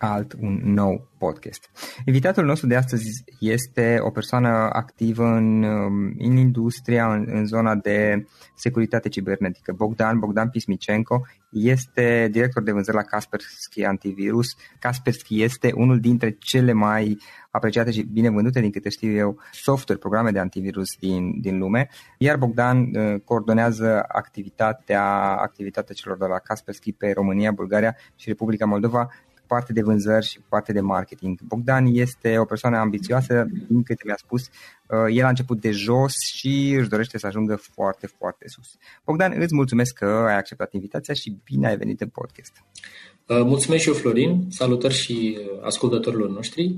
alt, un nou podcast. Invitatul nostru de astăzi este o persoană activă în, în industria, în, în zona de securitate cibernetică. Bogdan, Bogdan Pismicenko este director de vânzări la Kaspersky Antivirus. Kaspersky este unul dintre cele mai apreciate și bine vândute, din câte știu eu, software, programe de antivirus din, din lume. Iar Bogdan uh, coordonează activitatea, activitatea celor de la Kaspersky pe România, Bulgaria și Republica Moldova parte de vânzări și parte de marketing. Bogdan este o persoană ambițioasă, din câte mi-a spus, uh, el a început de jos și își dorește să ajungă foarte, foarte sus. Bogdan, îți mulțumesc că ai acceptat invitația și bine ai venit în podcast. Uh, mulțumesc și eu, Florin. Salutări și uh, ascultătorilor noștri.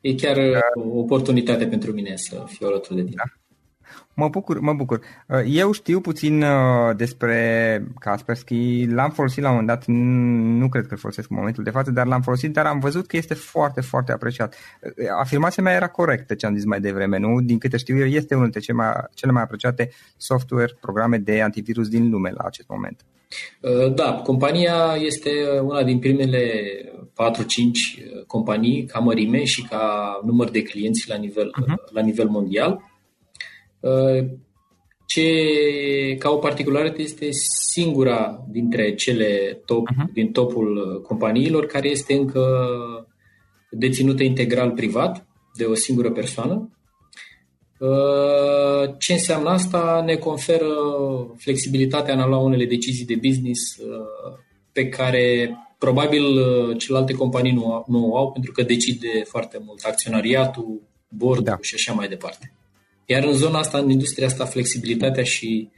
E chiar o oportunitate pentru mine să fiu alături de tine. Da. Mă bucur, mă bucur. Uh, eu știu puțin uh, despre Kaspersky, l-am folosit la un moment dat, nu cred că îl folosesc în momentul de față, dar l-am folosit, dar am văzut că este foarte, foarte apreciat. Uh, afirmația mea era corectă ce am zis mai devreme, nu? Din câte știu eu, este unul dintre cele mai, cele mai apreciate software, programe de antivirus din lume la acest moment. Da, compania este una din primele 4-5 companii ca mărime și ca număr de clienți la nivel, uh-huh. la nivel mondial ce, ca o particularitate, este singura dintre cele top, uh-huh. din topul companiilor care este încă deținută integral privat de o singură persoană. Uh, ce înseamnă asta? Ne conferă flexibilitatea în a lua unele decizii de business uh, pe care probabil uh, celelalte companii nu, nu o au pentru că decide foarte mult acționariatul, board da. și așa mai departe. Iar în zona asta, în industria asta, flexibilitatea și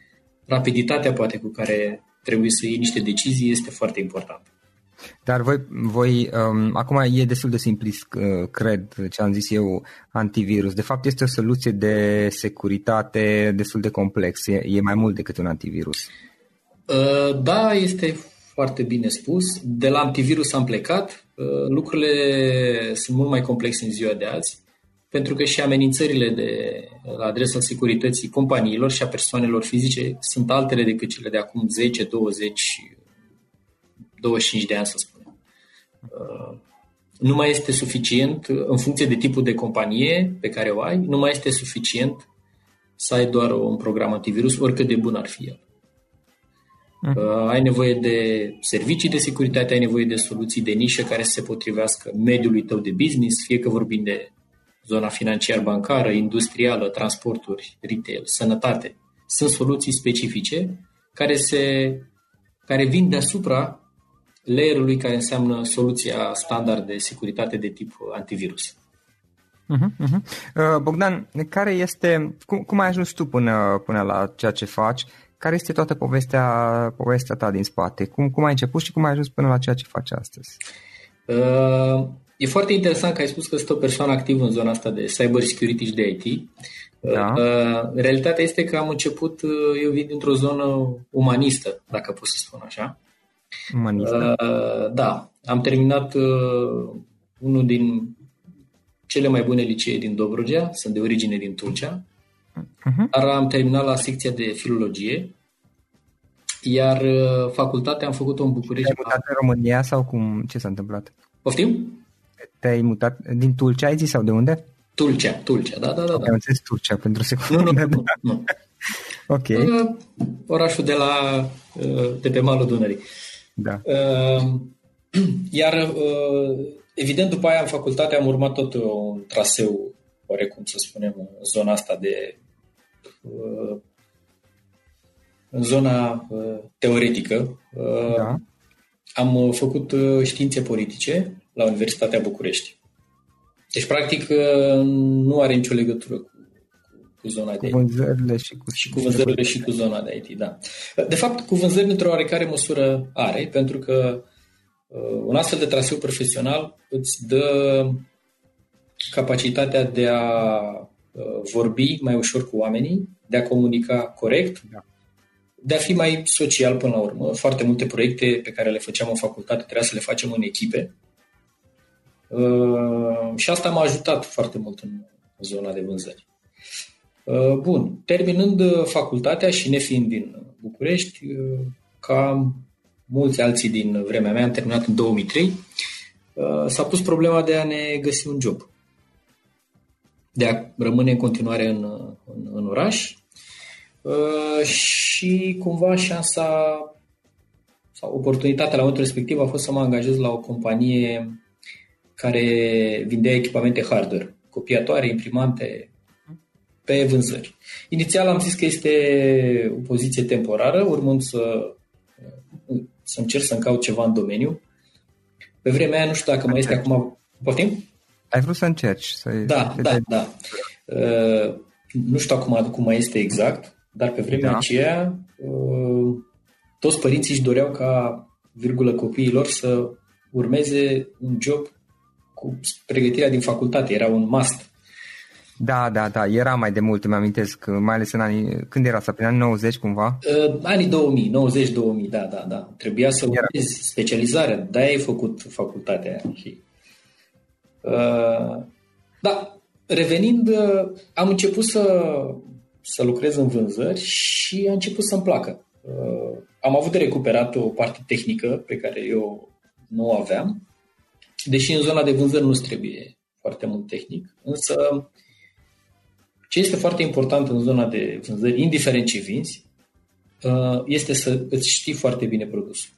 rapiditatea poate cu care trebuie să iei niște decizii este foarte important. Dar voi, voi um, acum e destul de simplist, uh, cred, ce am zis eu, antivirus. De fapt, este o soluție de securitate destul de complex. E, e mai mult decât un antivirus. Uh, da, este foarte bine spus. De la antivirus am plecat. Uh, lucrurile sunt mult mai complexe în ziua de azi pentru că și amenințările de, la adresa securității companiilor și a persoanelor fizice sunt altele decât cele de acum 10, 20, 25 de ani, să spunem. Uh, nu mai este suficient, în funcție de tipul de companie pe care o ai, nu mai este suficient să ai doar un program antivirus, oricât de bun ar fi el. Uh, ai nevoie de servicii de securitate, ai nevoie de soluții de nișă care să se potrivească mediului tău de business, fie că vorbim de zona financiar-bancară, industrială, transporturi, retail, sănătate. Sunt soluții specifice care, se, care vin deasupra layerului care înseamnă soluția standard de securitate de tip antivirus. Uh-huh, uh-huh. Bogdan, care este, cum, cum ai ajuns tu până, până la ceea ce faci? Care este toată povestea, povestea ta din spate? Cum, cum ai început și cum ai ajuns până la ceea ce faci astăzi? Uh, E foarte interesant că ai spus că sunt o persoană activă în zona asta de cyber security și de IT. Da. Uh, realitatea este că am început, uh, eu vin dintr-o zonă umanistă, dacă pot să spun așa. Umanistă? Uh, da. Am terminat unul din cele mai bune licee din Dobrogea, sunt de origine din Tulcea, uh-huh. dar am terminat la secția de filologie, iar facultatea am făcut-o în București. Ai mutat în România sau cum? Ce s-a întâmplat? Poftim? Te-ai mutat din Tulcea, ai zis, sau de unde? Tulcea, Tulcea, da, da, da. Am da. înțeles Tulcea pentru secundă. Nu, nu, nu. nu. ok. Uh, orașul de la, uh, de pe malul Dunării. Da. Uh, iar, uh, evident, după aia în facultate am urmat tot un traseu, oarecum să spunem, în zona asta de uh, în zona uh, teoretică. Uh, da. Am făcut uh, științe politice la Universitatea București. Deci, practic, uh, nu are nicio legătură cu, cu zona cu de vânzările și cu, și cu vânzările și cu zona de IT, da. De fapt, cu vânzările într-o oarecare măsură are, pentru că uh, un astfel de traseu profesional îți dă capacitatea de a uh, vorbi mai ușor cu oamenii, de a comunica corect, da. de a fi mai social până la urmă. Foarte multe proiecte pe care le făceam în facultate trebuia să le facem în echipe Uh, și asta m-a ajutat foarte mult în zona de vânzări. Uh, bun, terminând uh, facultatea și nefiind din București, ca mulți alții din vremea mea, am terminat în 2003, s-a pus problema de a ne găsi un job, de a rămâne în continuare în, în, în oraș și cumva șansa sau oportunitatea la momentul respectiv a fost să mă angajez la o companie care vindea echipamente hardware, copiatoare, imprimante, pe vânzări. Inițial am zis că este o poziție temporară, urmând să, să încerc să-mi caut ceva în domeniu. Pe vremea aia, nu știu dacă mai este acum... Poftim? Ai vrut să încerci. Să da, să da, da. Uh, nu știu acum cum mai este exact, dar pe vremea da. aceea uh, toți părinții își doreau ca, virgulă, copiilor să urmeze un job cu pregătirea din facultate, era un must. Da, da, da, era mai de mult, îmi amintesc, mai ales în anii, când era asta, prin anii 90 cumva? Uh, anii 2000, 90-2000, da, da, da. Trebuia să urmezi specializarea, de ai făcut facultatea aia. Și, uh, da, revenind, uh, am început să, să lucrez în vânzări și a început să-mi placă. Uh, am avut de recuperat o parte tehnică pe care eu nu o aveam, deși în zona de vânzări nu trebuie foarte mult tehnic, însă ce este foarte important în zona de vânzări, indiferent ce vinzi, uh, este să îți știi foarte bine produsul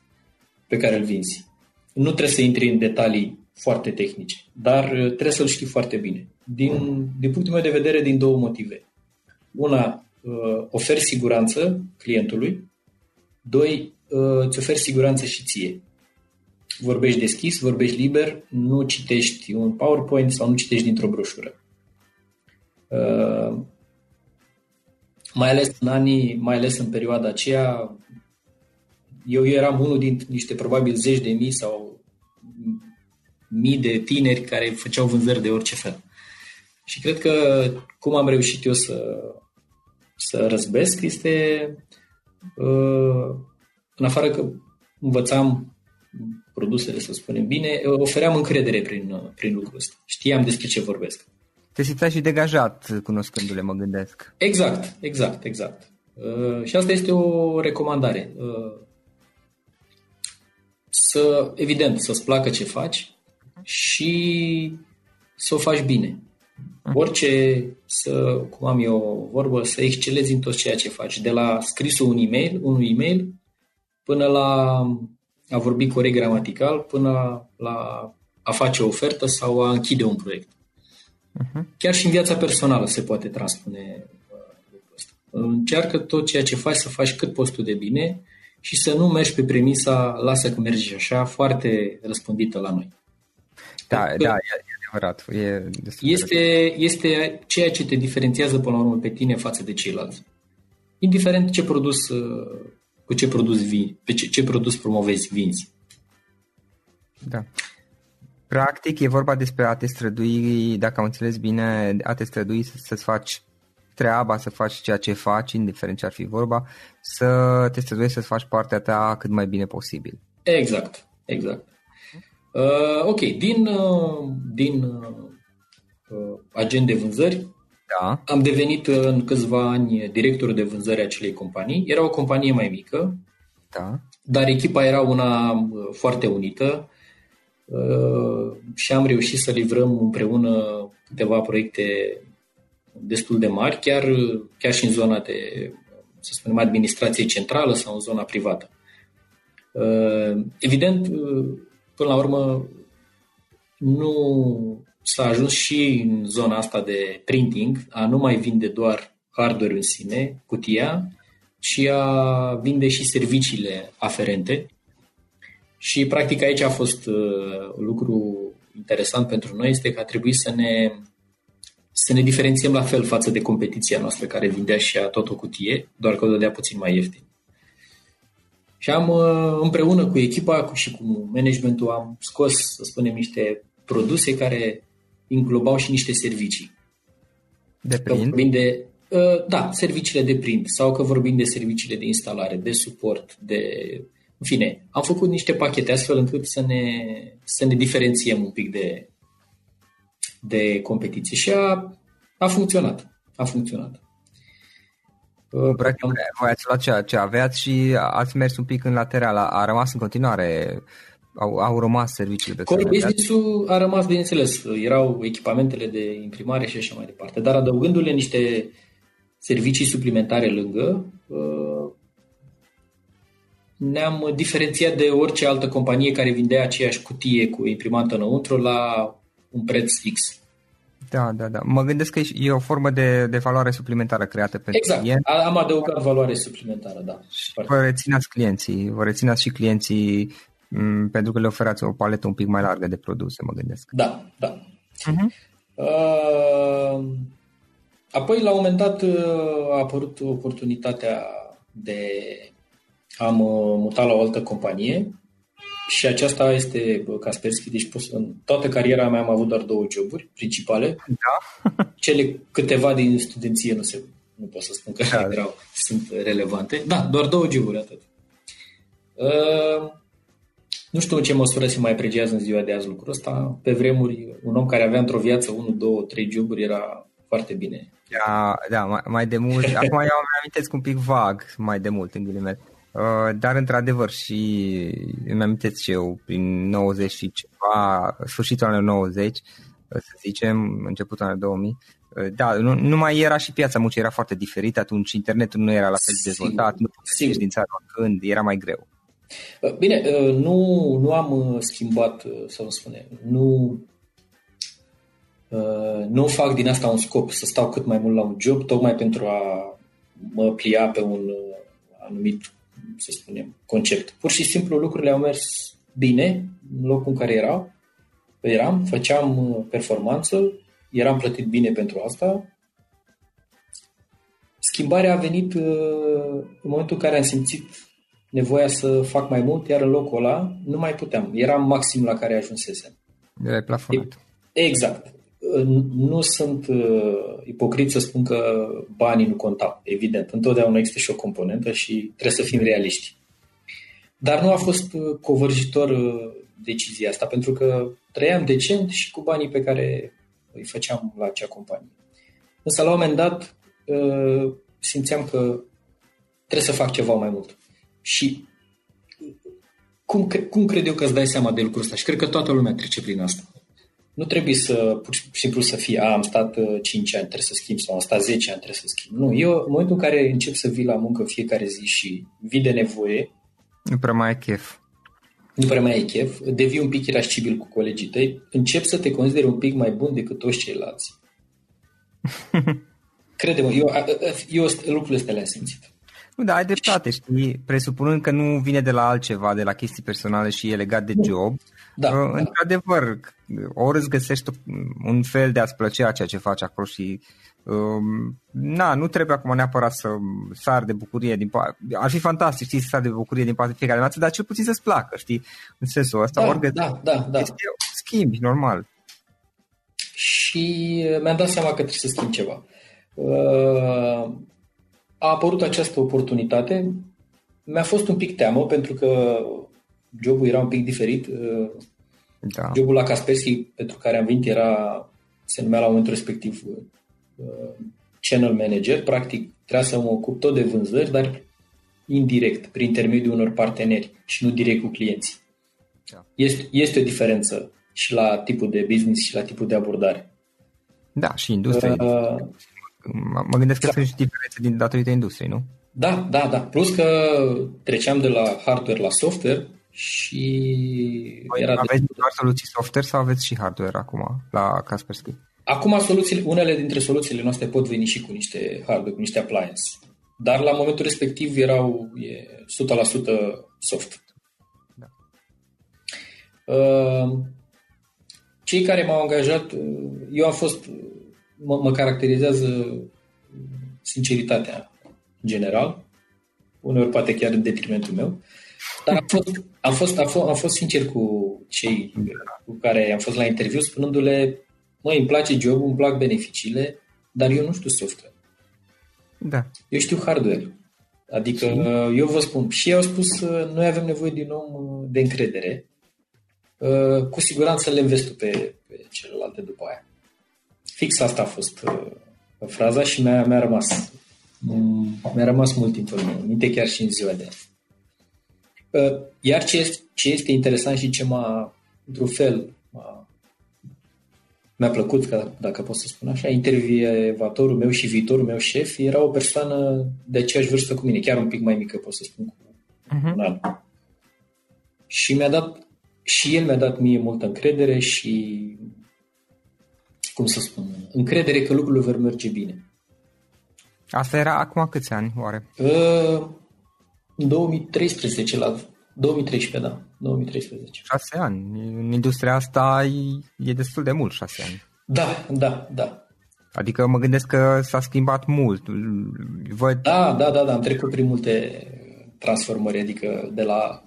pe care îl vinzi. Nu trebuie să intri în detalii foarte tehnice, dar uh, trebuie să-l știi foarte bine. Din, din punctul meu de vedere, din două motive. Una, uh, oferi siguranță clientului. Doi, îți oferi siguranță și ție. Vorbești deschis, vorbești liber, nu citești un PowerPoint sau nu citești dintr-o broșură. Uh, mai ales în anii, mai ales în perioada aceea, eu eram unul din niște probabil zeci de mii sau mii de tineri care făceau vânzări de orice fel. Și cred că cum am reușit eu să, să răzbesc este uh, în afară că învățam produsele, să spunem bine, ofeream încredere prin, prin lucrul ăsta. Știam despre ce vorbesc. Te simțeai și degajat cunoscându-le, mă gândesc. Exact, exact, exact. Uh, și asta este o recomandare. Uh, să, evident, să-ți placă ce faci și să o faci bine. Orice, să, cum am eu o vorbă, să excelezi în tot ceea ce faci. De la scrisul un e-mail, unui e-mail, până la a vorbi corect gramatical, până la a face o ofertă sau a închide un proiect. Uh-huh. Chiar și în viața personală se poate transpune uh, lucrul ăsta. Încearcă tot ceea ce faci să faci cât poți tu de bine și să nu mergi pe premisa lasă că mergi așa, foarte răspândită la noi. Da, că da, e, e adevărat. E este, este ceea ce te diferențiază până la urmă pe tine față de ceilalți. Indiferent ce produs, uh, cu ce produs vii, pe ce, ce produs promovezi, vinzi. Da. Practic e vorba despre a te strădui, dacă am înțeles bine, a te strădui să, să-ți faci treaba, să faci ceea ce faci, indiferent ce ar fi vorba, să te strădui să-ți faci partea ta cât mai bine posibil. Exact, exact. Uh, ok, din, uh, din uh, agent de vânzări, da. am devenit în câțiva ani director de vânzări a acelei companii. Era o companie mai mică, da. dar echipa era una uh, foarte unită Uh, și am reușit să livrăm împreună câteva proiecte destul de mari, chiar, chiar și în zona de, să spunem, administrație centrală sau în zona privată. Uh, evident, uh, până la urmă, nu s-a ajuns și în zona asta de printing, a nu mai vinde doar hardware în sine, cutia, ci a vinde și serviciile aferente, și practic aici a fost uh, un lucru interesant pentru noi, este că a trebuit să ne, să ne diferențiem la fel față de competiția noastră care vindea și a tot o cutie, doar că o dădea puțin mai ieftin. Și am uh, împreună cu echipa și cu managementul am scos, să spunem, niște produse care înglobau și niște servicii. De print? de, uh, da, serviciile de print sau că vorbim de serviciile de instalare, de suport, de în fine, am făcut niște pachete astfel încât să ne, să ne diferențiem un pic de, de competiție și a, a funcționat. A funcționat. Practic, voi ați luat ceea ce aveați și ați mers un pic în lateral. A rămas în continuare, au, au rămas serviciile pe care business-ul a rămas, bineînțeles. Erau echipamentele de imprimare și așa mai departe. Dar adăugându-le niște servicii suplimentare lângă, ne-am diferențiat de orice altă companie care vindea aceeași cutie cu imprimantă înăuntru la un preț fix. Da, da, da. Mă gândesc că e o formă de, de valoare suplimentară creată pentru exact. client. Exact. Am adăugat valoare suplimentară, da. Și vă rețineați clienții, vă rețineați și clienții m- mm, pentru că le oferați o paletă un pic mai largă de produse, mă gândesc. Da, da. Uh-huh. Uh, apoi, la un moment dat, a apărut oportunitatea de am uh, mutat la o altă companie și aceasta este Kaspersky. Deci în toată cariera mea am avut doar două joburi principale. Da. Cele câteva din studenție nu, se, nu pot să spun că da. erau, sunt relevante. Da, doar două joburi, atât. Uh, nu știu în ce măsură se mai apreciază în ziua de azi lucrul ăsta. Pe vremuri, un om care avea într-o viață 1, 2, 3 joburi era foarte bine. Da, da mai, mai de mult. Acum eu am amintesc un pic vag, mai de mult, în ghilimele. Uh, dar într-adevăr și îmi amintesc și eu prin 90 și ceva, sfârșitul anului 90, uh, să zicem, începutul anului 2000, uh, da, nu, nu mai era și piața muncii, era foarte diferită atunci, internetul nu era la fel de dezvoltat, nu puteai din țară când, era mai greu. Bine, nu, nu am schimbat, să vă spune, nu, nu fac din asta un scop să stau cât mai mult la un job, tocmai pentru a mă plia pe un anumit să spunem, concept. Pur și simplu lucrurile au mers bine în locul în care erau, eram, făceam uh, performanță, eram plătit bine pentru asta. Schimbarea a venit uh, în momentul în care am simțit nevoia să fac mai mult, iar în locul ăla nu mai puteam. Eram maxim la care ajunsesem. Era plafonat. Exact nu sunt uh, ipocrit să spun că banii nu contau, evident. Întotdeauna există și o componentă și trebuie să fim realiști. Dar nu a fost uh, covârșitor uh, decizia asta, pentru că trăiam decent și cu banii pe care îi făceam la acea companie. Însă, la un moment dat, uh, simțeam că trebuie să fac ceva mai mult. Și cum, cum cred eu că îți dai seama de lucrul ăsta? Și cred că toată lumea trece prin asta nu trebuie să pur și simplu să fie, a, am stat 5 uh, ani, trebuie să schimb, sau am stat 10 ani, trebuie să schimb. Nu, eu în momentul în care încep să vii la muncă fiecare zi și vii de nevoie, nu prea mai ai chef. Nu prea mai ai chef, devii un pic irascibil cu colegii tăi, încep să te consideri un pic mai bun decât toți ceilalți. Crede-mă, eu, eu lucrurile astea le-am simțit. Nu, dar ai dreptate, știi, presupunând că nu vine de la altceva, de la chestii personale și e legat de job, da, uh, într-adevăr, ori îți găsești un fel de a-ți plăcea ceea ce faci acolo și uh, na, nu trebuie acum neapărat să sar de bucurie din ar fi fantastic, știi, să sar de bucurie din partea fiecare dată, dar cel puțin să-ți placă, știi, în sensul ăsta, da, ori da, da, da. schimbi, normal. Și mi-am dat seama că trebuie să schimb ceva. Uh, a apărut această oportunitate. Mi-a fost un pic teamă pentru că jobul era un pic diferit. Da. Jobul la Kaspersky pentru care am venit era, se numea la momentul respectiv uh, channel manager. Practic trebuia să mă ocup tot de vânzări, dar indirect, prin intermediul unor parteneri și nu direct cu clienții. Da. Este, este o diferență și la tipul de business și la tipul de abordare. Da, și industria. Uh, mă gândesc că exact. sunt și diferențe din datorită industriei, nu? Da, da, da. Plus că treceam de la hardware la software și Voi era aveți de... doar soluții software sau aveți și hardware acum la Kaspersky? Acum soluțiile, unele dintre soluțiile noastre pot veni și cu niște hardware, cu niște appliance. Dar la momentul respectiv erau e, 100% soft. Da. Uh, cei care m-au angajat, uh, eu am fost mă, mă caracterizează sinceritatea în general, uneori poate chiar în detrimentul meu, dar am fost, am fost, am fost, am fost sincer cu cei cu care am fost la interviu spunându-le măi, îmi place jobul, îmi plac beneficiile, dar eu nu știu software. Da. Eu știu hardware. Adică și? eu vă spun, și ei au spus noi avem nevoie din om de încredere, cu siguranță le invest pe, pe celelalte după aia. Fix asta a fost uh, fraza și mi-a, mi-a rămas. Mm, mi-a rămas mult timp în minte, chiar și în ziua de azi. Uh, iar ce este, ce este interesant și ce m-a, într-un fel, m-a, mi-a plăcut, că, dacă pot să spun așa, intervievatorul meu și viitorul meu șef era o persoană de aceeași vârstă cu mine, chiar un pic mai mică, pot să spun, cu uh-huh. un an. Și mi-a dat, și el mi-a dat mie multă încredere și cum să spun, încredere că lucrurile vor merge bine. Asta era acum câți ani, oare? Uh, în 2013, la 2013, da, 2013. Șase ani. În industria asta e, e destul de mult, șase ani. Da, da, da. Adică mă gândesc că s-a schimbat mult. Văd... Da, da, da, da, am trecut prin multe transformări, adică de la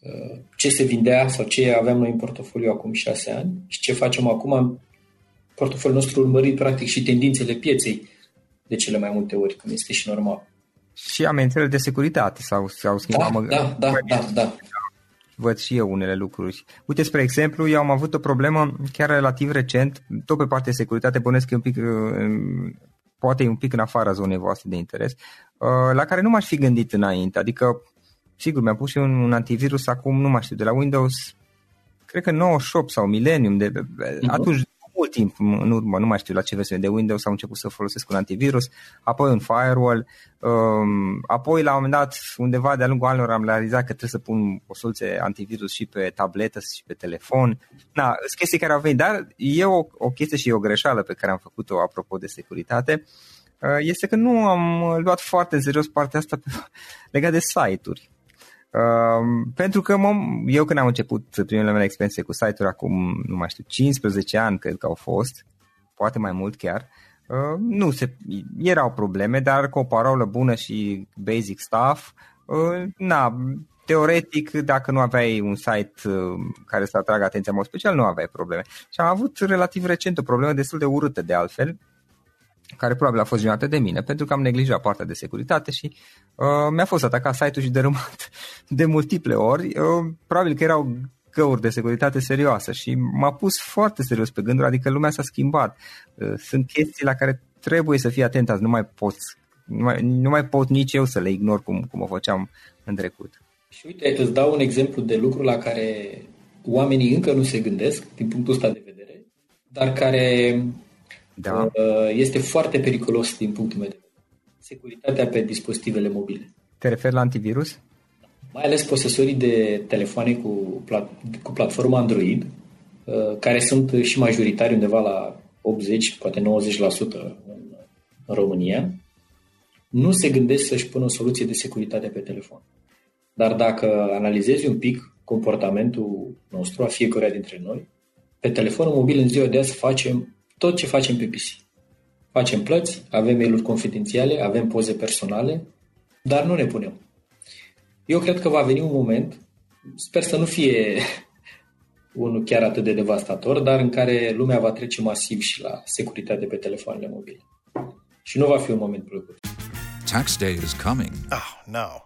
uh, ce se vindea sau ce aveam noi în portofoliu acum șase ani și ce facem acum. Portofoliul nostru urmărit practic și tendințele pieței de cele mai multe ori, cum este și normal. Și amenințările de securitate sau s-au schimbat. Da, da, da, da, da. Văd și eu unele lucruri. Uite, spre exemplu, eu am avut o problemă chiar relativ recent, tot pe partea de securitate, bănesc un pic, uh, poate un pic în afara zonei voastre de interes, uh, la care nu m-aș fi gândit înainte. Adică, sigur, mi-am pus și un, un antivirus acum, nu mai știu, de la Windows, cred că 98 sau Millennium, de, uh-huh. atunci mult timp în urmă, nu mai știu la ce versiune de Windows, am început să folosesc un antivirus, apoi un firewall, um, apoi la un moment dat, undeva de-a lungul anilor am realizat că trebuie să pun o soluție antivirus și pe tabletă și pe telefon. Na, sunt chestii care au venit, dar e o, o chestie și e o greșeală pe care am făcut-o apropo de securitate, uh, este că nu am luat foarte în serios partea asta legat de site-uri. Uh, pentru că mă, eu când am început primele mele experiențe cu site-uri acum, nu mai știu, 15 ani cred că au fost, poate mai mult chiar, uh, nu se, erau probleme, dar cu o parolă bună și basic stuff, uh, na, teoretic, dacă nu aveai un site uh, care să atragă atenția în mod special, nu aveai probleme. Și am avut relativ recent o problemă destul de urâtă de altfel, care probabil a fost generată de mine, pentru că am neglijat partea de securitate și uh, mi-a fost atacat site-ul și dărâmat de multiple ori. Uh, probabil că erau găuri de securitate serioasă și m-a pus foarte serios pe gânduri, adică lumea s-a schimbat. Uh, sunt chestii la care trebuie să fii atent, nu mai poți, nu mai, nu mai pot nici eu să le ignor cum, cum o făceam în trecut. Și uite, îți dau un exemplu de lucru la care oamenii încă nu se gândesc din punctul ăsta de vedere, dar care da. Uh, este foarte periculos din punctul meu de vedere. Securitatea pe dispozitivele mobile. Te referi la antivirus? Mai ales posesorii de telefoane cu, plat, cu platformă Android, uh, care sunt și majoritari undeva la 80, poate 90% în, în România, nu se gândesc să-și pună o soluție de securitate pe telefon. Dar dacă analizezi un pic comportamentul nostru, a fiecăruia dintre noi, pe telefonul mobil în ziua de azi facem tot ce facem pe PC. Facem plăți, avem mail-uri confidențiale, avem poze personale, dar nu ne punem. Eu cred că va veni un moment, sper să nu fie unul chiar atât de devastator, dar în care lumea va trece masiv și la securitate pe telefoanele mobile. Și nu va fi un moment plăcut. Tax day is coming. Oh, no.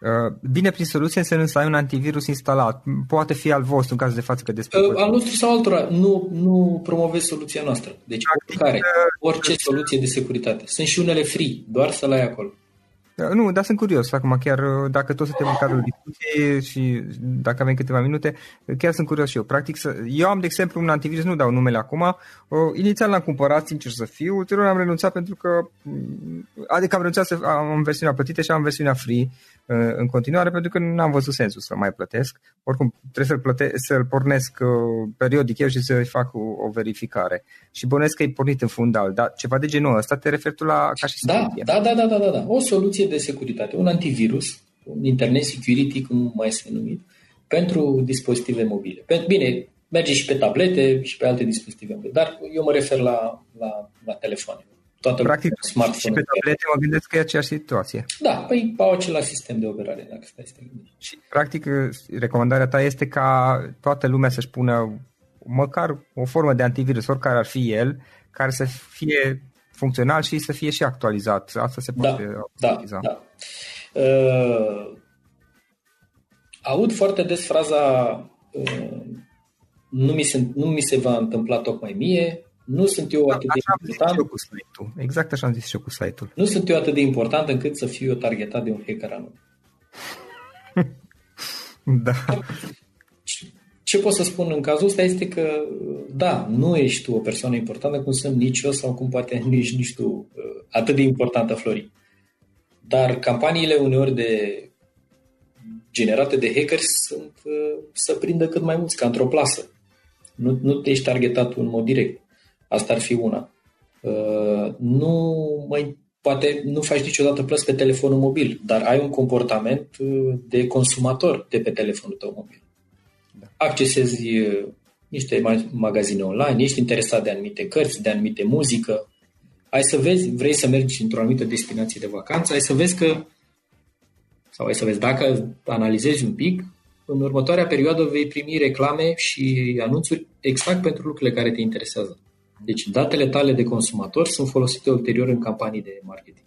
Uh, bine, prin soluție înseamnă să ai un antivirus instalat. Poate fi al vostru în caz de față că despre... Uh, al nostru sau altora. Nu, nu promovez soluția noastră. Deci Practic, oricare, uh, orice soluție de securitate. Sunt și unele free, doar să le ai acolo. Uh, nu, dar sunt curios acum, chiar dacă tot suntem în cadrul discuției și dacă avem câteva minute, chiar sunt curios și eu. Practic, să, eu am, de exemplu, un antivirus, nu dau numele acum, uh, inițial l-am cumpărat, sincer să fiu, ulterior am renunțat pentru că, adică am renunțat să am versiunea plătită și am versiunea free, în continuare pentru că n-am văzut sensul să mai plătesc. Oricum trebuie să-l, plăte- să-l pornesc uh, periodic eu și să-i fac o, o verificare. Și bănesc că e pornit în fundal, dar ceva de genul ăsta te referi tu la ca și da, da, da, da, da, da, da. O soluție de securitate, un antivirus, un internet security, cum mai este numit, pentru dispozitive mobile. Bine, merge și pe tablete și pe alte dispozitive mobile, dar eu mă refer la, la, la telefoane toată Practic, smartphone și pe tablete mă gândesc că e aceeași situație. Da, păi au același sistem de operare, dacă stai să te gândești. Și, practic, recomandarea ta este ca toată lumea să-și pună măcar o formă de antivirus, oricare ar fi el, care să fie funcțional și să fie și actualizat. Asta se da, poate da, actualiza. Da, da. Uh, aud foarte des fraza uh, nu, mi se, nu mi se va întâmpla tocmai mie, nu sunt eu atât de important. Eu cu site-ul. Exact așa am zis și eu cu site-ul. Nu sunt eu atât de important încât să fiu eu targetat de un hacker anume. da. Ce pot să spun în cazul ăsta este că, da, nu ești tu o persoană importantă cum sunt nici eu sau cum poate nici, nici tu uh, atât de importantă, Florin. Dar campaniile uneori de generate de hackeri sunt uh, să prindă cât mai mulți, ca într-o plasă. Nu, nu te ești targetat în mod direct. Asta ar fi una. Uh, nu mai poate nu faci niciodată plăți pe telefonul mobil, dar ai un comportament uh, de consumator de pe telefonul tău mobil. Da. Accesezi uh, niște magazine online, ești interesat de anumite cărți, de anumite muzică, ai să vezi, vrei să mergi într-o anumită destinație de vacanță, ai să vezi că, sau ai să vezi, dacă analizezi un pic, în următoarea perioadă vei primi reclame și anunțuri exact pentru lucrurile care te interesează. Deci datele tale de consumator sunt folosite ulterior în campanii de marketing.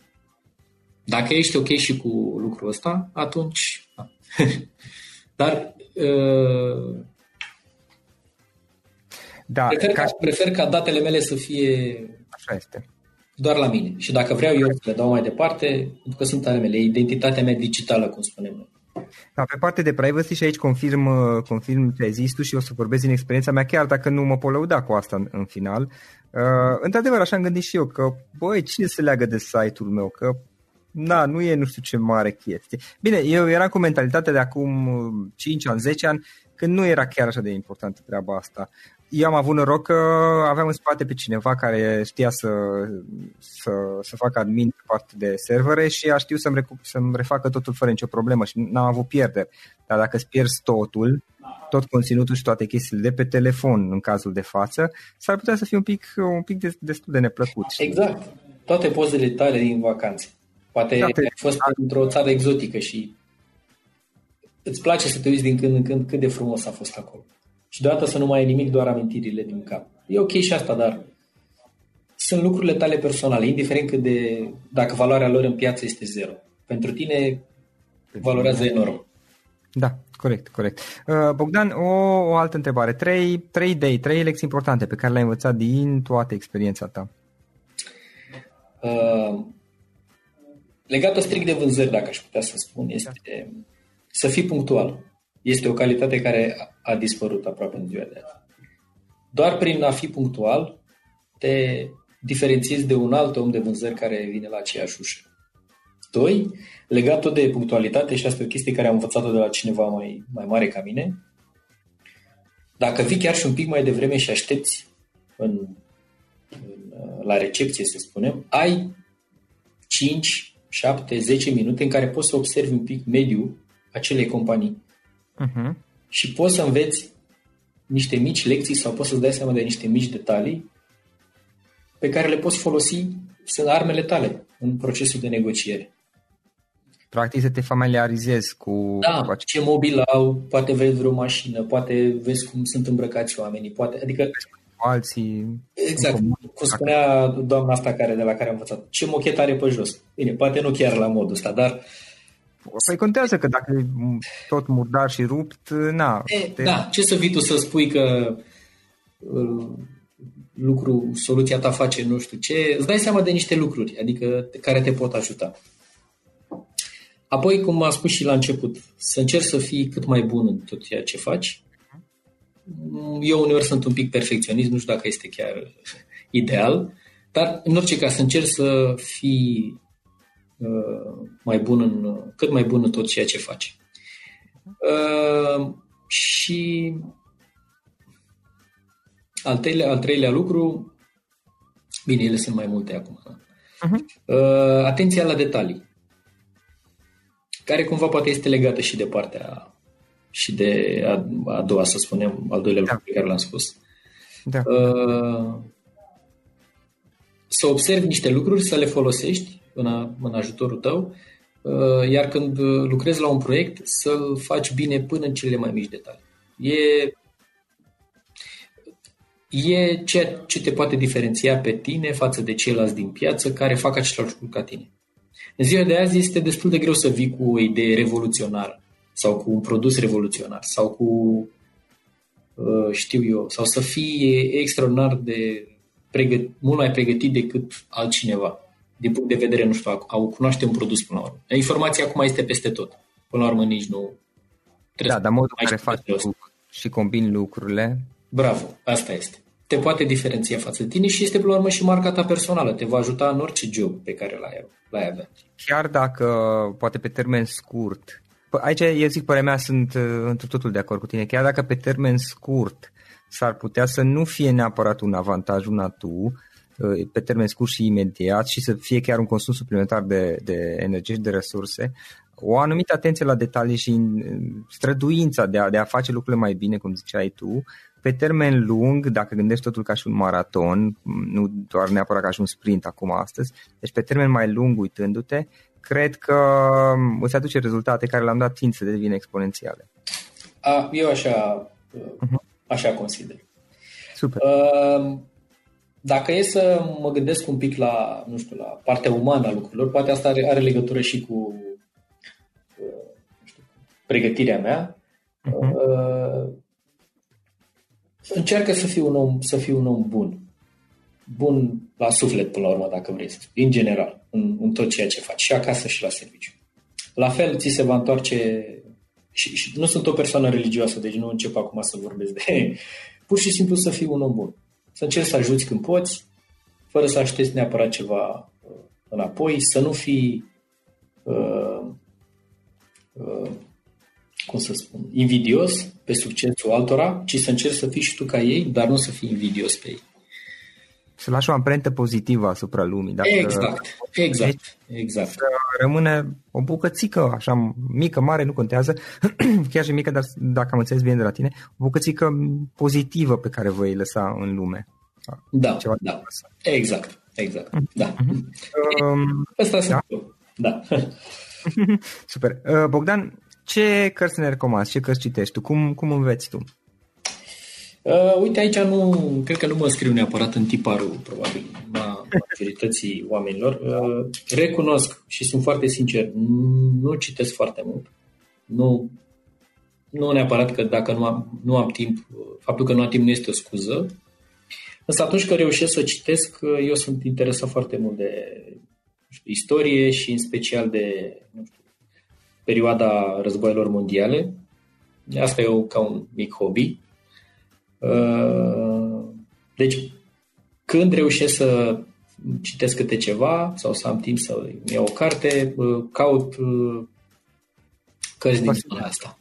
Dacă ești ok și cu lucrul ăsta, atunci... Da. Dar uh, da, prefer, ca, prefer ca datele mele să fie Așa este. doar la mine. Și dacă vreau eu să le dau mai departe, pentru că sunt ale mele, identitatea mea digitală, cum spunem noi. Da, pe partea de privacy și aici confirm, uh, confirm ce ai zis tu și o să vorbesc din experiența mea, chiar dacă nu mă pot lăuda cu asta în, în final. Uh, într-adevăr, așa am gândit și eu, că, băi, cine se leagă de site-ul meu? Că, na, nu e nu știu ce mare chestie. Bine, eu eram cu mentalitatea de acum 5 ani, 10 ani, când nu era chiar așa de importantă treaba asta eu am avut noroc că aveam în spate pe cineva care știa să, să, să facă admin pe parte de servere și a știu să-mi, recu- să-mi refacă totul fără nicio problemă și n-am avut pierderi. Dar dacă îți pierzi totul, tot conținutul și toate chestiile de pe telefon în cazul de față, s-ar putea să fie un pic, un pic destul de neplăcut. Exact. Toate pozele tale din vacanțe. Poate da, te... ai fost da. într-o țară exotică și îți place să te uiți din când în când cât de frumos a fost acolo și deodată să nu mai ai nimic, doar amintirile din cap. E ok și asta, dar sunt lucrurile tale personale, indiferent cât de, dacă valoarea lor în piață este zero. Pentru tine valorează enorm. Da, corect, corect. Uh, Bogdan, o, o altă întrebare. Trei, trei idei, trei lecții importante pe care le-ai învățat din toată experiența ta. Uh, legată strict de vânzări, dacă aș putea să spun, este da. să fii punctual este o calitate care a dispărut aproape în ziua de azi. Doar prin a fi punctual te diferențiezi de un alt om de vânzări care vine la aceeași ușă. Doi, legat tot de punctualitate, și asta e o chestie care am învățat-o de la cineva mai, mai mare ca mine, dacă vii chiar și un pic mai devreme și aștepți în, în, la recepție, să spunem, ai 5, 7, 10 minute în care poți să observi un pic mediul acelei companii uh-huh. și poți să înveți niște mici lecții sau poți să-ți dai seama de niște mici detalii pe care le poți folosi, sunt armele tale în procesul de negociere. Practic să te familiarizezi cu... Da, cu ce mobil au, poate vezi vreo mașină, poate vezi cum sunt îmbrăcați oamenii, poate, adică... Cu alții... Exact, cum spunea doamna asta care, de la care am învățat, ce mochet are pe jos. Bine, poate nu chiar la modul ăsta, dar uh, Păi contează că dacă e tot murdar și rupt, na. E, te... Da, ce să vii tu să spui că uh, lucru, soluția ta face nu știu ce, îți dai seama de niște lucruri, adică care te pot ajuta. Apoi, cum am spus și la început, să încerci să fii cât mai bun în tot ceea ce faci. Eu uneori sunt un pic perfecționist, nu știu dacă este chiar ideal, dar în orice caz să încerci să fii Uh, mai bun în, cât mai bun în tot ceea ce faci. Uh, și al treilea, al treilea lucru, bine, ele sunt mai multe acum. Uh-huh. Uh, atenția la detalii, care cumva poate este legată și de partea și de a, a doua, să spunem, al doilea da. lucru pe care l-am spus. Da. Uh, să observi niște lucruri, să le folosești în, în ajutorul tău, uh, iar când uh, lucrezi la un proiect, să-l faci bine până în cele mai mici detalii. E, e ceea ce te poate diferenția pe tine față de ceilalți din piață care fac același lucru ca tine. În ziua de azi este destul de greu să vii cu o idee revoluționară sau cu un produs revoluționar sau cu, uh, știu eu, sau să fii extraordinar de pregăt, mult mai pregătit decât altcineva din punct de vedere, nu știu, au cunoaște un produs până la urmă. Informația acum este peste tot. Până la urmă nici nu trebuie Da, dar modul în care faci și combini lucrurile. Bravo, asta este. Te poate diferenția față de tine și este, până la urmă, și marca ta personală. Te va ajuta în orice job pe care l-ai, l-ai avea. Chiar dacă, poate pe termen scurt, aici, eu zic, părerea mea, sunt uh, într totul de acord cu tine. Chiar dacă pe termen scurt s-ar putea să nu fie neapărat un avantaj una tu, uh, pe termen scurt și imediat și să fie chiar un consum suplimentar de, de energie și de resurse, o anumită atenție la detalii și străduința de a, de a face lucrurile mai bine, cum ziceai tu, pe termen lung, dacă gândești totul ca și un maraton, nu doar neapărat ca și un sprint acum astăzi, deci pe termen mai lung uitându-te, cred că îți aduce rezultate care la un dat tind să devină exponențiale. A, eu așa, uh-huh. așa consider. Super. Uh, dacă e să mă gândesc un pic la, nu știu, la partea umană a lucrurilor, poate asta are, are legătură și cu uh, știu, pregătirea mea. Uh-huh. Uh, încearcă să fii un om, să fii un om bun. Bun la suflet, până la urmă, dacă vrei să spui, în general, în, în tot ceea ce faci, și acasă și la serviciu. La fel, ți se va întoarce și, și nu sunt o persoană religioasă, deci nu încep acum să vorbesc de... Pur și simplu să fii un om bun. Să încerci să ajuți când poți, fără să aștepți neapărat ceva uh, înapoi, să nu fii uh, uh, cum să spun, invidios pe succesul altora, ci să încerci să fii și tu ca ei, dar nu să fii invidios pe ei. Să lași o amprentă pozitivă asupra lumii. Dacă exact, exact, exact. Să rămâne o bucățică, așa mică, mare, nu contează, chiar și mică, dar dacă am înțeles bine de la tine, o bucățică pozitivă pe care voi lăsa în lume. Da, Ceva da, exact, exact, mm-hmm. da. Um, Asta da? sunt da. Super. Uh, Bogdan, ce cărți ne recomanzi? Ce cărți citești tu? Cum, cum înveți tu? Uh, uite, aici nu, cred că nu mă scriu neapărat în tiparul, probabil, a majorității oamenilor. Uh, recunosc și sunt foarte sincer, nu citesc foarte mult. Nu, nu neapărat că dacă nu am, nu am timp, faptul că nu am timp nu este o scuză. Însă atunci când reușesc să citesc, eu sunt interesat foarte mult de știu, istorie și în special de nu știu, perioada războaielor mondiale. Asta e o, ca un mic hobby. Uh, deci, când reușesc să citesc câte ceva sau să am timp să iau o carte, uh, caut uh, cărți din zona asta.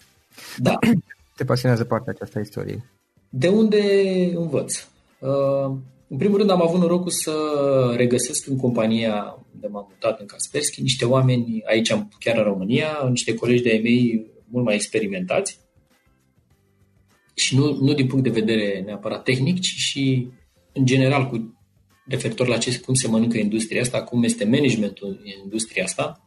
Da. Te pasionează partea aceasta a istoriei? De unde învăț? În primul rând am avut norocul să regăsesc în compania unde m-am mutat în Kaspersky niște oameni aici, chiar în România, niște colegi de-ai mei mult mai experimentați și nu, nu din punct de vedere neapărat tehnic, ci și în general cu referitor la ce, cum se mănâncă industria asta, cum este managementul în industria asta.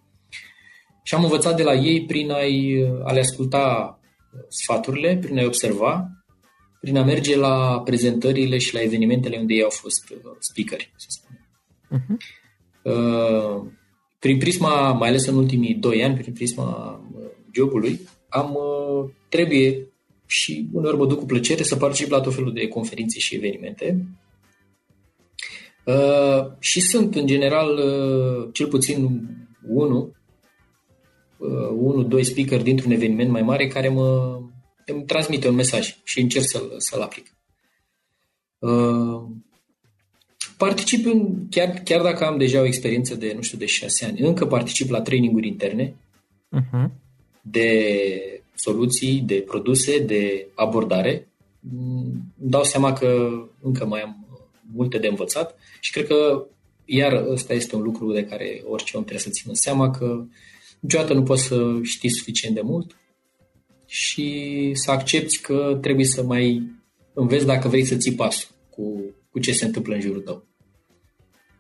Și am învățat de la ei prin a-i, a le asculta sfaturile, prin a-i observa prin a merge la prezentările și la evenimentele unde ei au fost uh, speakeri, să spunem. Uh-huh. Uh, prin prisma, mai ales în ultimii doi ani, prin prisma uh, jobului, am uh, trebuie și uneori mă duc cu plăcere să particip la tot felul de conferințe și evenimente. Uh, și sunt, în general, uh, cel puțin unul, uh, unul, doi speaker dintr-un eveniment mai mare care mă, îmi transmite un mesaj și încerc să-l, să-l aplic. Uh, particip, în, chiar, chiar dacă am deja o experiență de, nu știu, de șase ani, încă particip la traininguri interne uh-huh. de soluții, de produse, de abordare. Îmi dau seama că încă mai am multe de învățat și cred că iar ăsta este un lucru de care orice om trebuie să țină seama că niciodată nu poți să știi suficient de mult și să accepti că trebuie să mai înveți dacă vrei să ții pasul cu, cu ce se întâmplă în jurul tău.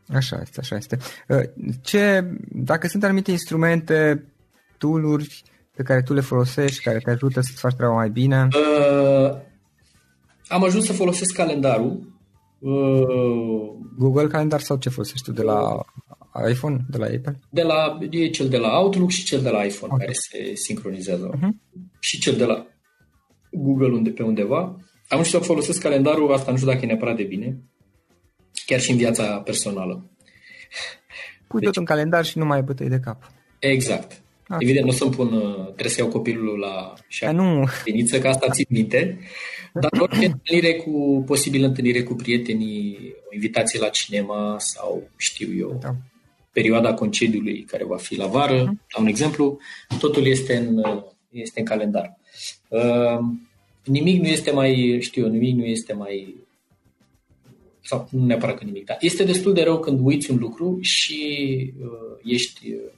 Așa este, așa este. Uh, ce, dacă sunt anumite instrumente, tooluri pe care tu le folosești, care te ajută să-ți faci treaba mai bine? Uh, am ajuns să folosesc calendarul. Uh, Google Calendar sau ce folosești tu de la iPhone, de la Apple? De la, e cel de la Outlook și cel de la iPhone okay. care se sincronizează. Uh-huh. Și cel de la Google unde pe undeva. Am știut să folosesc calendarul, asta nu știu dacă e neapărat de bine, chiar și în viața personală. Pui deci, tot în calendar și nu mai ai bătăi de cap. Exact. Asta. Evident, nu o să-mi pun, uh, trebuie să iau copilul la șa nu. Diniță, că asta țin minte, dar orice întâlnire cu, posibil întâlnire cu prietenii, o invitație la cinema sau știu eu, da perioada concediului care va fi la vară, uh-huh. la un exemplu, totul este în, este în calendar. Uh, nimic nu este mai, știu, nimic nu este mai sau nu neapărat că nimic, dar este destul de rău când uiți un lucru și uh, ești, uh,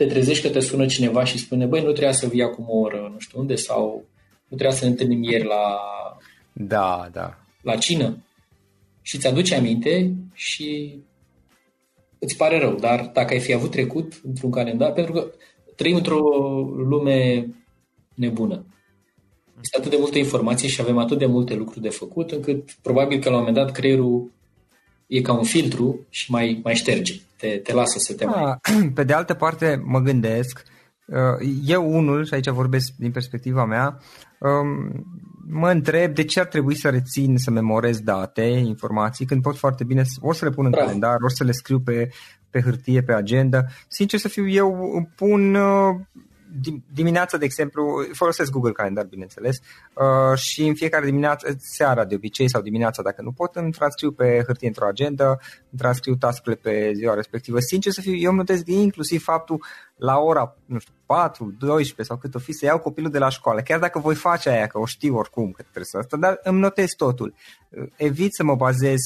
te trezești că te sună cineva și spune, băi, nu trebuia să vii acum o oră, nu știu unde, sau nu trebuia să ne întâlnim ieri la, da, da. la cină. Și ți aduce aminte și îți pare rău, dar dacă ai fi avut trecut într-un calendar, pentru că trăim într-o lume nebună. Este atât de multă informație și avem atât de multe lucruri de făcut, încât probabil că la un moment dat creierul e ca un filtru și mai, mai șterge, te, te lasă să te mai... Pe de altă parte, mă gândesc, uh, eu unul, și aici vorbesc din perspectiva mea, um, mă întreb de ce ar trebui să rețin, să memorez date, informații, când pot foarte bine, ori să le pun în Bravo. calendar, ori să le scriu pe, pe hârtie, pe agenda. Sincer să fiu, eu pun uh, dimineața, de exemplu, folosesc Google Calendar, bineînțeles, uh, și în fiecare dimineață, seara de obicei sau dimineața, dacă nu pot, îmi transcriu pe hârtie într-o agenda, îmi transcriu tascurile pe ziua respectivă. Sincer să fiu, eu îmi notez inclusiv faptul la ora, nu știu, 4, 12 sau cât o fi, să iau copilul de la școală, chiar dacă voi face aia, că o știu oricum că trebuie să asta, dar îmi notez totul. Evit să mă bazez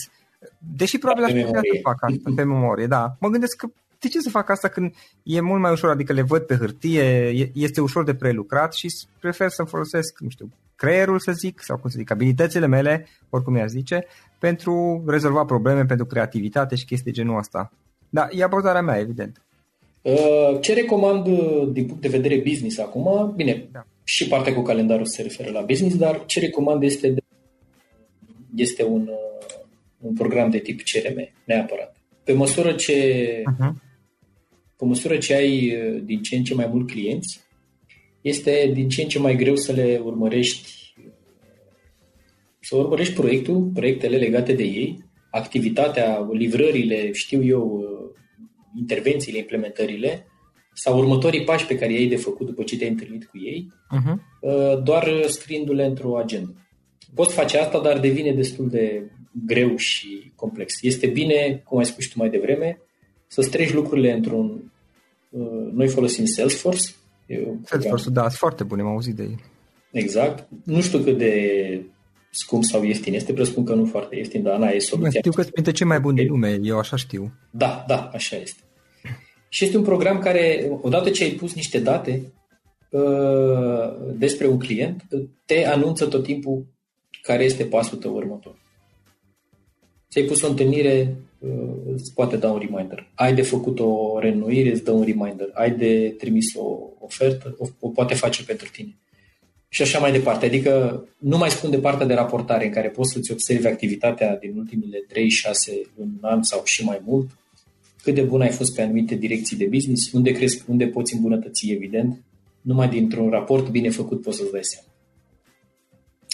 Deși probabil aș putea să fac asta pe memorie, da. Mă gândesc că de ce să fac asta când e mult mai ușor, adică le văd pe hârtie, este ușor de prelucrat și prefer să folosesc, nu știu, creierul să zic, sau cum să zic, abilitățile mele, oricum i zice, pentru rezolva probleme, pentru creativitate și chestii genul ăsta. Da, e abordarea mea, evident. Uh, ce recomand uh, din punct de vedere business acum? Bine, da. și partea cu calendarul se referă la business, dar ce recomand este, de, este un, uh, un program de tip CRM, neapărat. Pe măsură ce uh-huh pe măsură ce ai uh, din ce în ce mai mult clienți, este din ce în ce mai greu să le urmărești, să urmărești proiectul, proiectele legate de ei, activitatea, livrările, știu eu, uh, intervențiile, implementările, sau următorii pași pe care i-ai de făcut după ce te-ai întâlnit cu ei, uh-huh. doar scriindu-le într-o agenda. Poți face asta, dar devine destul de greu și complex. Este bine, cum ai spus și tu mai devreme, să treci lucrurile într-un... Uh, noi folosim Salesforce. Salesforce, da, sunt foarte bune, am auzit de ei. Exact. Nu știu cât de scump sau ieftin este, presupun că nu foarte ieftin, dar Ana e soluția. Știu că sunt printre cei mai buni din lume, eu așa știu. Da, da, așa este. Și este un program care, odată ce ai pus niște date uh, despre un client, te anunță tot timpul care este pasul tău următor. Ți-ai pus o întâlnire îți poate da un reminder. Ai de făcut o renuire, îți dă un reminder. Ai de trimis o ofertă, o, o poate face pentru tine. Și așa mai departe. Adică nu mai spun de partea de raportare în care poți să-ți observi activitatea din ultimile 3-6 luni, un an sau și mai mult, cât de bun ai fost pe anumite direcții de business, unde crezi, unde poți îmbunătăți, evident. Numai dintr-un raport bine făcut poți să-ți dai seama.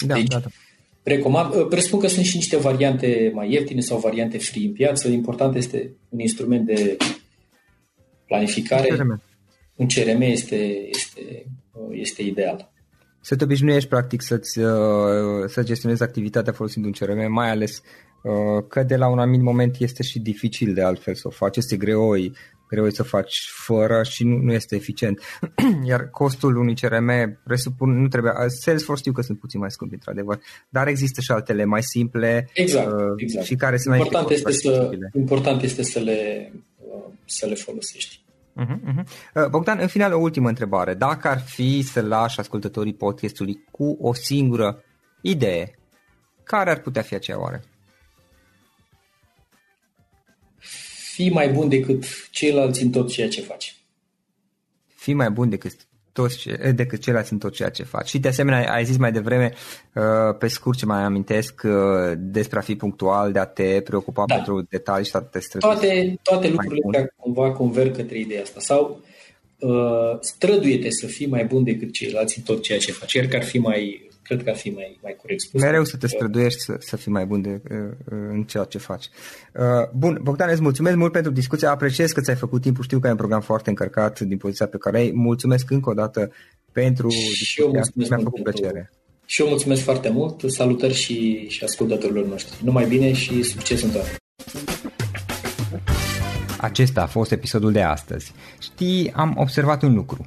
Da, deci, da, da recomand. Uh, presupun că sunt și niște variante mai ieftine sau variante free în piață. Important este un instrument de planificare. CRM. Un CRM este, este, uh, este ideal. Să te obișnuiești practic să-ți, uh, să gestionezi activitatea folosind un CRM, mai ales că de la un anumit moment este și dificil de altfel să o faci, este greoi greu să faci fără și nu, nu este eficient. Iar costul unui CRM presupun, nu trebuie, Salesforce știu că sunt puțin mai scumpi, într-adevăr, dar există și altele mai simple exact, uh, exact. și care sunt important mai este să, Important este să le, uh, să le folosești. Uh-huh, uh-huh. Bogdan, în final o ultimă întrebare. Dacă ar fi să lași ascultătorii podcastului cu o singură idee, care ar putea fi aceea oare? Fii mai bun decât ceilalți în tot ceea ce faci. Fii mai bun decât toți ce, decât ceilalți în tot ceea ce faci. Și de asemenea ai zis mai devreme, uh, pe scurt ce mai amintesc, uh, despre a fi punctual, de a te preocupa da. pentru detalii și a te strădui. Toate, toate lucrurile care cumva converg către ideea asta. Sau uh, străduie-te să fii mai bun decât ceilalți în tot ceea ce faci. Iar că ar fi mai cred că ar fi mai, mai corect spus. Mereu să te străduiești să, să fii mai bun de, uh, în ceea ce faci. Uh, bun, Bogdan, îți mulțumesc mult pentru discuție. Apreciez că ți-ai făcut timpul. Știu că ai un program foarte încărcat din poziția pe care ai. Mulțumesc încă o dată pentru și eu mulțumesc Mi-a făcut plăcere. Pentru... Și eu mulțumesc foarte mult. Salutări și, și ascultătorilor noștri. Numai bine și succes în toate. Acesta a fost episodul de astăzi. Știi, am observat un lucru.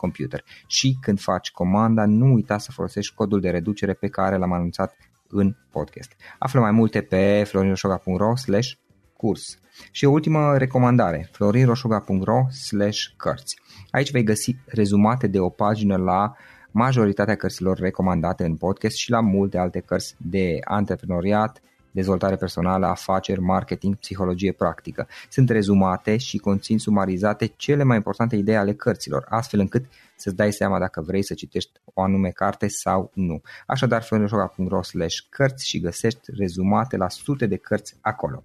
computer. Și când faci comanda, nu uita să folosești codul de reducere pe care l-am anunțat în podcast. Află mai multe pe florinosoga.ro slash curs. Și o ultimă recomandare, florinroșoga.ro slash cărți. Aici vei găsi rezumate de o pagină la majoritatea cărților recomandate în podcast și la multe alte cărți de antreprenoriat, dezvoltare personală, afaceri, marketing, psihologie practică. Sunt rezumate și conțin sumarizate cele mai importante idei ale cărților, astfel încât să-ți dai seama dacă vrei să citești o anume carte sau nu. Așadar, florinoșoga.ro slash cărți și găsești rezumate la sute de cărți acolo.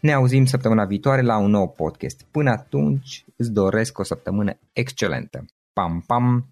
Ne auzim săptămâna viitoare la un nou podcast. Până atunci, îți doresc o săptămână excelentă. Pam, pam!